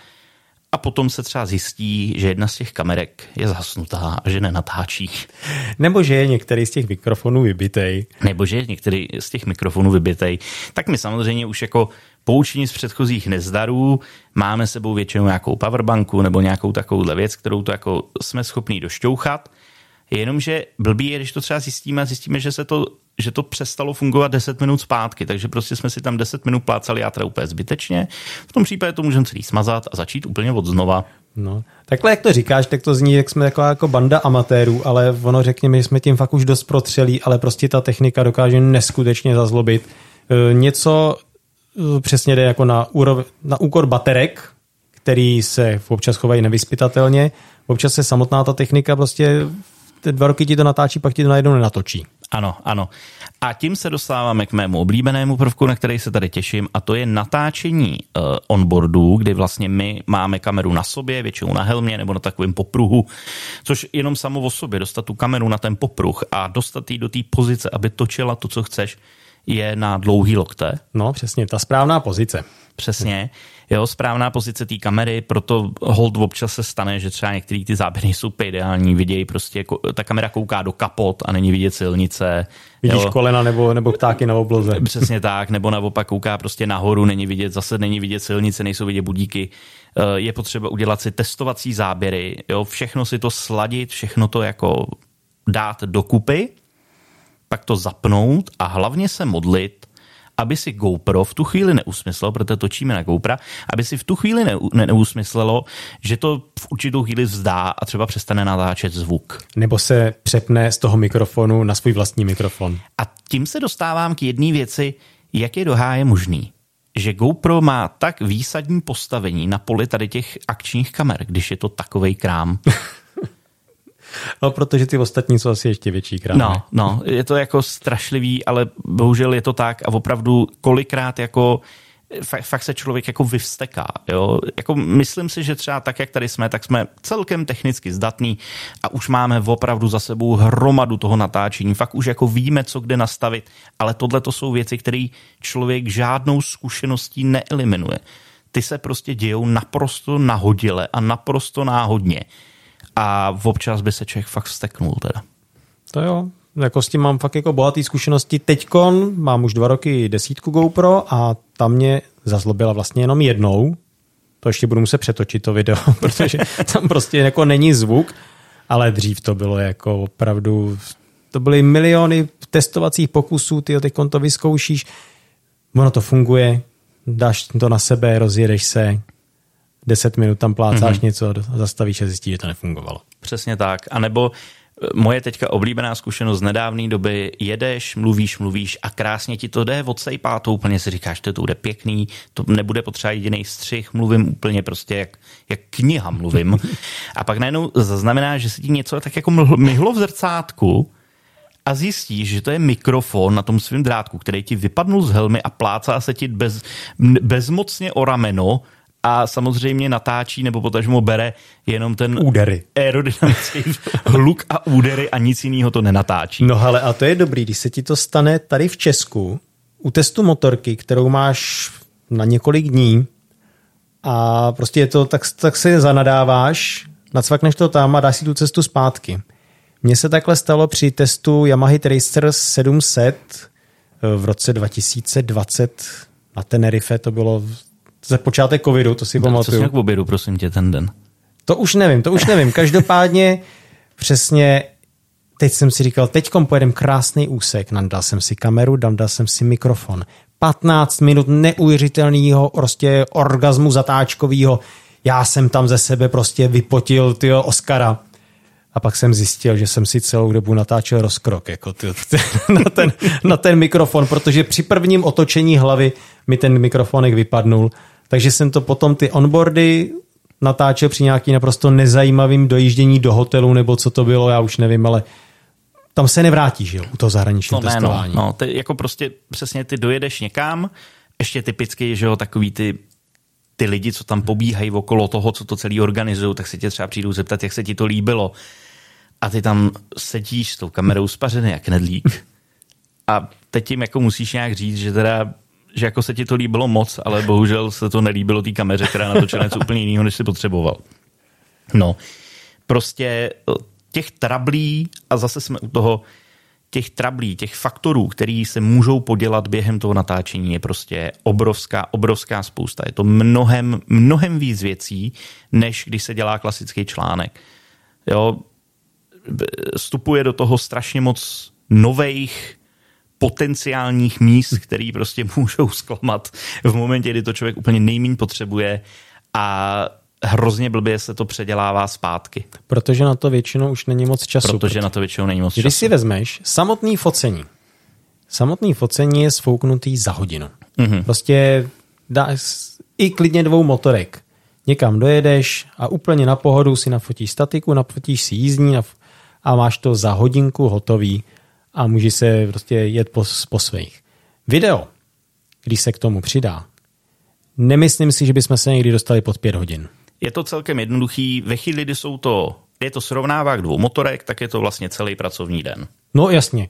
a potom se třeba zjistí, že jedna z těch kamerek je zhasnutá a že nenatáčí. Nebo že je některý z těch mikrofonů vybitej. Nebo že je některý z těch mikrofonů vybitej. Tak my samozřejmě už jako poučení z předchozích nezdarů, máme sebou většinou nějakou powerbanku nebo nějakou takovouhle věc, kterou to jako jsme schopní došťouchat. Jenomže blbý je, když to třeba zjistíme zjistíme, že se to že to přestalo fungovat 10 minut zpátky, takže prostě jsme si tam 10 minut plácali játra úplně zbytečně. V tom případě to můžeme celý smazat a začít úplně od znova. No. Takhle, jak to říkáš, tak to zní, jak jsme taková jako banda amatérů, ale ono řekněme, že jsme tím fakt už dost protřelí, ale prostě ta technika dokáže neskutečně zazlobit. E, něco přesně jde jako na, úrov, na úkor baterek, který se občas chovají nevyspytatelně, občas se samotná ta technika prostě ty dva roky ti to natáčí, pak ti to najednou nenatočí. Ano, ano. A tím se dostáváme k mému oblíbenému prvku, na který se tady těším, a to je natáčení uh, onboardů, kdy vlastně my máme kameru na sobě, většinou na helmě nebo na takovém popruhu, což jenom samo o sobě, dostat tu kameru na ten popruh a dostat ji do té pozice, aby točila to, co chceš, je na dlouhý lokte. No, přesně, ta správná pozice. Přesně. Jo, správná pozice té kamery, proto hold občas se stane, že třeba některé ty záběry jsou ideální, vidějí prostě, jako, ta kamera kouká do kapot a není vidět silnice. Vidíš jo. kolena nebo, nebo ptáky na obloze. Přesně tak, nebo naopak kouká prostě nahoru, není vidět, zase není vidět silnice, nejsou vidět budíky. Eh, je potřeba udělat si testovací záběry, jo, všechno si to sladit, všechno to jako dát dokupy, pak to zapnout a hlavně se modlit, aby si GoPro v tu chvíli neusmyslelo, protože točíme na GoPro, aby si v tu chvíli ne, ne, neusmyslelo, že to v určitou chvíli vzdá a třeba přestane natáčet zvuk. Nebo se přepne z toho mikrofonu na svůj vlastní mikrofon. A tím se dostávám k jedné věci, jak je doháje možný že GoPro má tak výsadní postavení na poli tady těch akčních kamer, když je to takovej krám. No, protože ty ostatní jsou asi ještě větší krám. No, no, je to jako strašlivý, ale bohužel je to tak a opravdu kolikrát jako fakt, fakt se člověk jako vyvsteká. Jo? Jako myslím si, že třeba tak, jak tady jsme, tak jsme celkem technicky zdatní a už máme opravdu za sebou hromadu toho natáčení. Fakt už jako víme, co kde nastavit, ale tohle to jsou věci, které člověk žádnou zkušeností neeliminuje. Ty se prostě dějou naprosto nahodile a naprosto náhodně a občas by se člověk fakt vsteknul teda. To jo, jako s tím mám fakt jako bohatý zkušenosti. Teďkon mám už dva roky desítku GoPro a tam mě zazlobila vlastně jenom jednou. To ještě budu muset přetočit to video, protože tam prostě jako není zvuk, ale dřív to bylo jako opravdu, to byly miliony testovacích pokusů, ty teď to vyzkoušíš, ono to funguje, dáš to na sebe, rozjedeš se, 10 minut tam plácáš mm-hmm. něco, zastavíš a zjistíš, že to nefungovalo. Přesně tak. A nebo e, moje teďka oblíbená zkušenost z nedávné doby, jedeš, mluvíš, mluvíš a krásně ti to jde odsejpá, to úplně si říkáš, to bude pěkný, to nebude potřeba jediný střih, mluvím úplně prostě jak, jak kniha mluvím. A pak najednou zaznamená, že se ti něco tak jako myhlo v zrcátku a zjistíš, že to je mikrofon na tom svém drátku, který ti vypadnul z helmy a plácá se ti bez, bezmocně o rameno a samozřejmě natáčí nebo potažmo bere jenom ten údery. aerodynamický hluk a údery a nic jiného to nenatáčí. No ale a to je dobrý, když se ti to stane tady v Česku u testu motorky, kterou máš na několik dní a prostě je to, tak, tak se zanadáváš, nacvakneš to tam a dáš si tu cestu zpátky. Mně se takhle stalo při testu Yamaha Tracer 700 v roce 2020 na Tenerife, to bylo za počátek covidu, to si pamatuju. Co jsi k obědu, prosím tě, ten den? To už nevím, to už nevím. Každopádně přesně teď jsem si říkal, teď pojedem krásný úsek, nandal jsem si kameru, dal jsem si mikrofon. 15 minut neuvěřitelného prostě orgazmu zatáčkového. Já jsem tam ze sebe prostě vypotil tyjo Oscara. A pak jsem zjistil, že jsem si celou dobu natáčel rozkrok jako ty, ty, na, ten, na ten mikrofon, protože při prvním otočení hlavy mi ten mikrofonek vypadnul takže jsem to potom ty onboardy natáčel při nějaký naprosto nezajímavým dojíždění do hotelu, nebo co to bylo, já už nevím, ale tam se nevrátíš, jo, u toho zahraničního no, testování. Ne, no, no, ty, jako prostě přesně ty dojedeš někam, ještě typicky, že jo, takový ty ty lidi, co tam pobíhají okolo toho, co to celý organizují, tak se tě třeba přijdou zeptat, jak se ti to líbilo. A ty tam sedíš s tou kamerou spařený jak nedlík. A teď jim jako musíš nějak říct, že teda že jako se ti to líbilo moc, ale bohužel se to nelíbilo té kameře, která natočila něco úplně jiného, než si potřeboval. No, prostě eh, těch trablí, a zase jsme u toho, těch trablí, těch faktorů, který se můžou podělat během toho natáčení, je prostě obrovská, obrovská spousta. Je to mnohem, mnohem víc věcí, než když se dělá klasický článek. Jo, vstupuje do toho strašně moc nových potenciálních míst, který prostě můžou zklamat v momentě, kdy to člověk úplně nejméně potřebuje a hrozně blbě se to předělává zpátky. Protože na to většinou už není moc času. Protože na to většinou není moc Když času. si vezmeš samotný focení. Samotný focení je sfouknutý za hodinu. Mm-hmm. Prostě dá, i klidně dvou motorek. Někam dojedeš a úplně na pohodu si nafotíš statiku, nafotíš si jízdní a máš to za hodinku hotový a můžeš se prostě jet po, po svých. Video, když se k tomu přidá, nemyslím si, že bychom se někdy dostali pod pět hodin. Je to celkem jednoduchý. Ve chvíli, kdy jsou to, je to srovnávák dvou motorek, tak je to vlastně celý pracovní den. No jasně.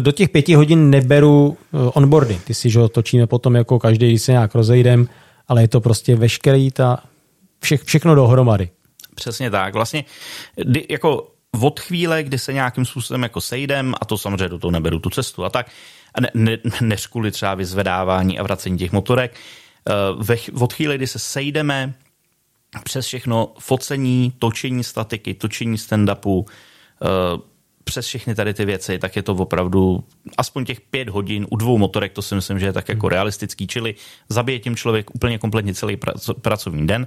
Do těch pěti hodin neberu onboardy. Ty si, že ho točíme potom jako každý, když se nějak rozejdem, ale je to prostě veškerý ta, vše, všechno dohromady. Přesně tak. Vlastně kdy, jako od chvíle, kdy se nějakým způsobem jako sejdem, a to samozřejmě do toho neberu tu cestu a tak, a ne, ne, než kvůli třeba vyzvedávání a vracení těch motorek, ve, od chvíle, kdy se sejdeme, přes všechno focení, točení statiky, točení stand-upu, přes všechny tady ty věci, tak je to opravdu aspoň těch pět hodin u dvou motorek, to si myslím, že je tak jako realistický, čili zabije tím člověk úplně kompletně celý pracovní den.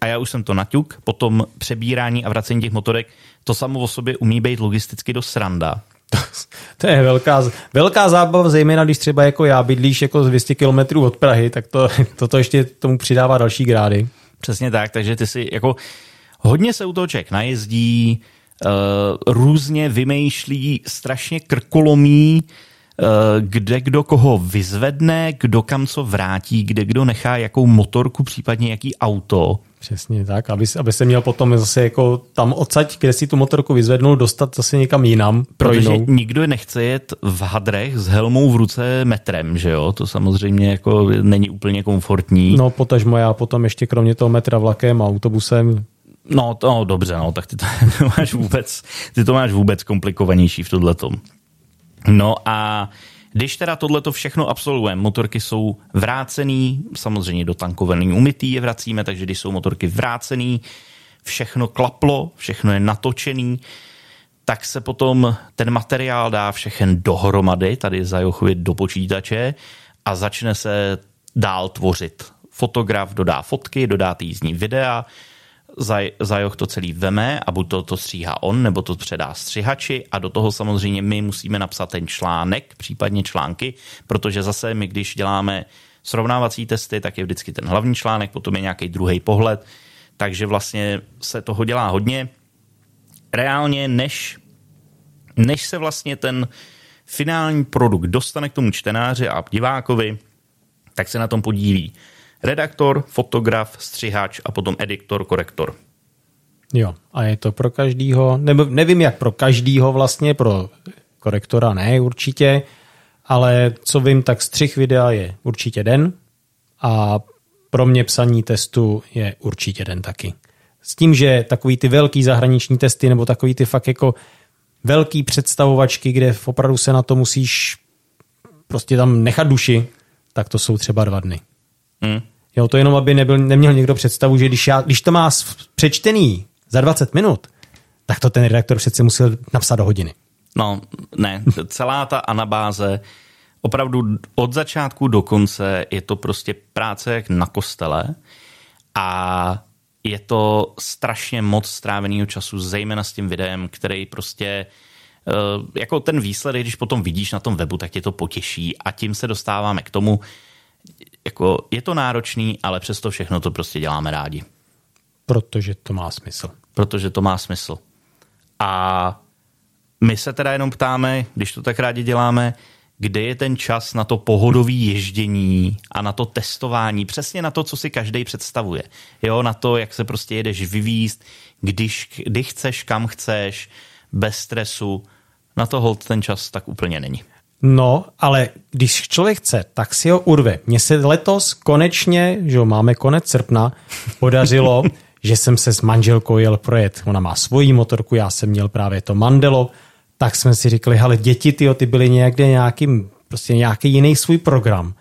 A já už jsem to naťuk, potom přebírání a vracení těch motorek, to samo o sobě umí být logisticky do sranda. To je velká, velká zábava, zejména když třeba jako já bydlíš jako z 200 km od Prahy, tak to, toto ještě tomu přidává další grády. Přesně tak, takže ty si jako hodně se u toho člověk najezdí, Uh, různě vymýšlí, strašně krkolomí, uh, kde kdo koho vyzvedne, kdo kam co vrátí, kde kdo nechá jakou motorku, případně jaký auto. Přesně tak, aby, aby se měl potom zase jako tam odsaď, kde si tu motorku vyzvednul, dostat zase někam jinam. Protože jinou. nikdo nechce jet v hadrech s helmou v ruce metrem, že jo? To samozřejmě jako není úplně komfortní. No potažmo já potom ještě kromě toho metra vlakem a autobusem No, to, no, dobře, no, tak ty to, máš vůbec, ty to máš vůbec komplikovanější v tohletom. No a když teda tohleto všechno absolvujeme, motorky jsou vrácený, samozřejmě do tankovaný umytý je vracíme, takže když jsou motorky vrácený, všechno klaplo, všechno je natočený, tak se potom ten materiál dá všechen dohromady, tady zajochuje do počítače a začne se dál tvořit. Fotograf dodá fotky, dodá týzní videa, Zajoch to celý veme a buď to, to stříhá on, nebo to předá střihači a do toho samozřejmě my musíme napsat ten článek, případně články, protože zase my, když děláme srovnávací testy, tak je vždycky ten hlavní článek, potom je nějaký druhý pohled, takže vlastně se toho dělá hodně. Reálně, než, než se vlastně ten finální produkt dostane k tomu čtenáři a divákovi, tak se na tom podílí redaktor, fotograf, střihač a potom editor, korektor. Jo, a je to pro každýho, nebo nevím jak pro každýho vlastně, pro korektora ne určitě, ale co vím, tak střih videa je určitě den a pro mě psaní testu je určitě den taky. S tím, že takový ty velký zahraniční testy nebo takový ty fakt jako velký představovačky, kde opravdu se na to musíš prostě tam nechat duši, tak to jsou třeba dva dny. Hmm. Jo, to jenom, aby nebyl, neměl někdo představu, že když, já, když to má přečtený za 20 minut, tak to ten redaktor přece musel napsat do hodiny. No, ne, celá ta anabáze, opravdu od začátku do konce je to prostě práce jak na kostele a je to strašně moc stráveného času, zejména s tím videem, který prostě eh, jako ten výsledek, když potom vidíš na tom webu, tak tě to potěší a tím se dostáváme k tomu, jako je to náročný, ale přesto všechno to prostě děláme rádi. Protože to má smysl. Protože to má smysl. A my se teda jenom ptáme, když to tak rádi děláme, kde je ten čas na to pohodové ježdění a na to testování, přesně na to, co si každý představuje. Jo, na to, jak se prostě jedeš vyvíst, když, kdy chceš, kam chceš, bez stresu. Na to hold ten čas tak úplně není. No, ale když člověk chce, tak si ho urve. Mně se letos konečně, že máme konec srpna, podařilo, že jsem se s manželkou jel projet. Ona má svoji motorku, já jsem měl právě to Mandelo, tak jsme si říkali, ale děti, tyjo, ty byly někde nějakým, prostě nějaký jiný svůj program.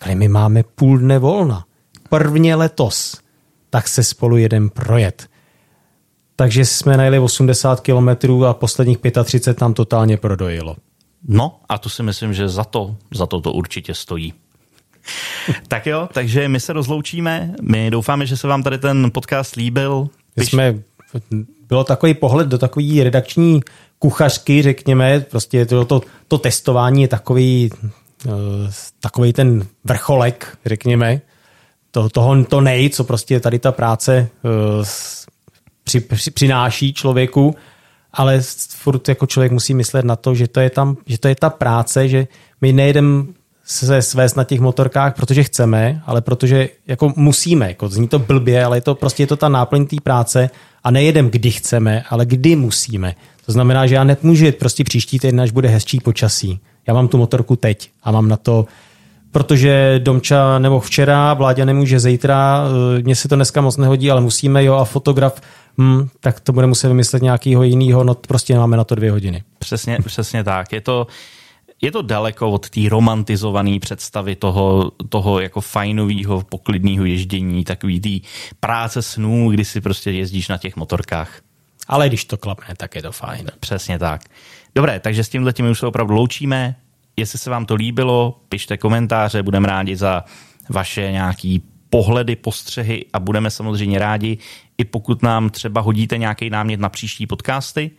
Ale my máme půl dne volna. Prvně letos. Tak se spolu jeden projet. Takže jsme najeli 80 kilometrů a posledních 35 tam totálně prodojilo. No a to si myslím, že za to, za to to určitě stojí. tak jo, takže my se rozloučíme. My doufáme, že se vám tady ten podcast líbil. My jsme, bylo takový pohled do takové redakční kuchařky, řekněme, prostě to, to, to testování je takový, uh, takový ten vrcholek, řekněme, to, toho, to nej, co prostě tady ta práce uh, při, při, přináší člověku, ale furt jako člověk musí myslet na to, že to je, tam, že to je ta práce, že my nejedeme se svést na těch motorkách, protože chceme, ale protože jako musíme. Jako zní to blbě, ale je to prostě je to ta náplň té práce a nejedem kdy chceme, ale kdy musíme. To znamená, že já nemůžu jít prostě příští týden, až bude hezčí počasí. Já mám tu motorku teď a mám na to protože Domča nebo včera, Vláďa nemůže zítra, eh, mně se to dneska moc nehodí, ale musíme, jo, a fotograf, hm, tak to bude muset vymyslet nějakého jiného, no prostě máme na to dvě hodiny. Přesně, přesně tak. Je to, je to daleko od té romantizované představy toho, toho jako fajnového, poklidného ježdění, takový té práce snů, kdy si prostě jezdíš na těch motorkách. Ale když to klapne, tak je to fajn. Přesně tak. Dobré, takže s tímhle tím už se opravdu loučíme. Jestli se vám to líbilo, pište komentáře, budeme rádi za vaše nějaký pohledy, postřehy a budeme samozřejmě rádi, i pokud nám třeba hodíte nějaký námět na příští podcasty.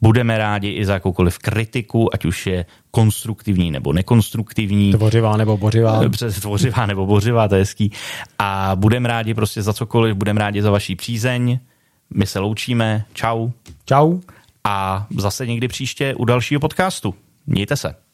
Budeme rádi i za jakoukoliv kritiku, ať už je konstruktivní nebo nekonstruktivní. Tvořivá nebo bořivá. Přes tvořivá nebo bořivá, to je hezký. A budeme rádi prostě za cokoliv, budeme rádi za vaší přízeň. My se loučíme. Čau. Čau. A zase někdy příště u dalšího podcastu. Mějte se.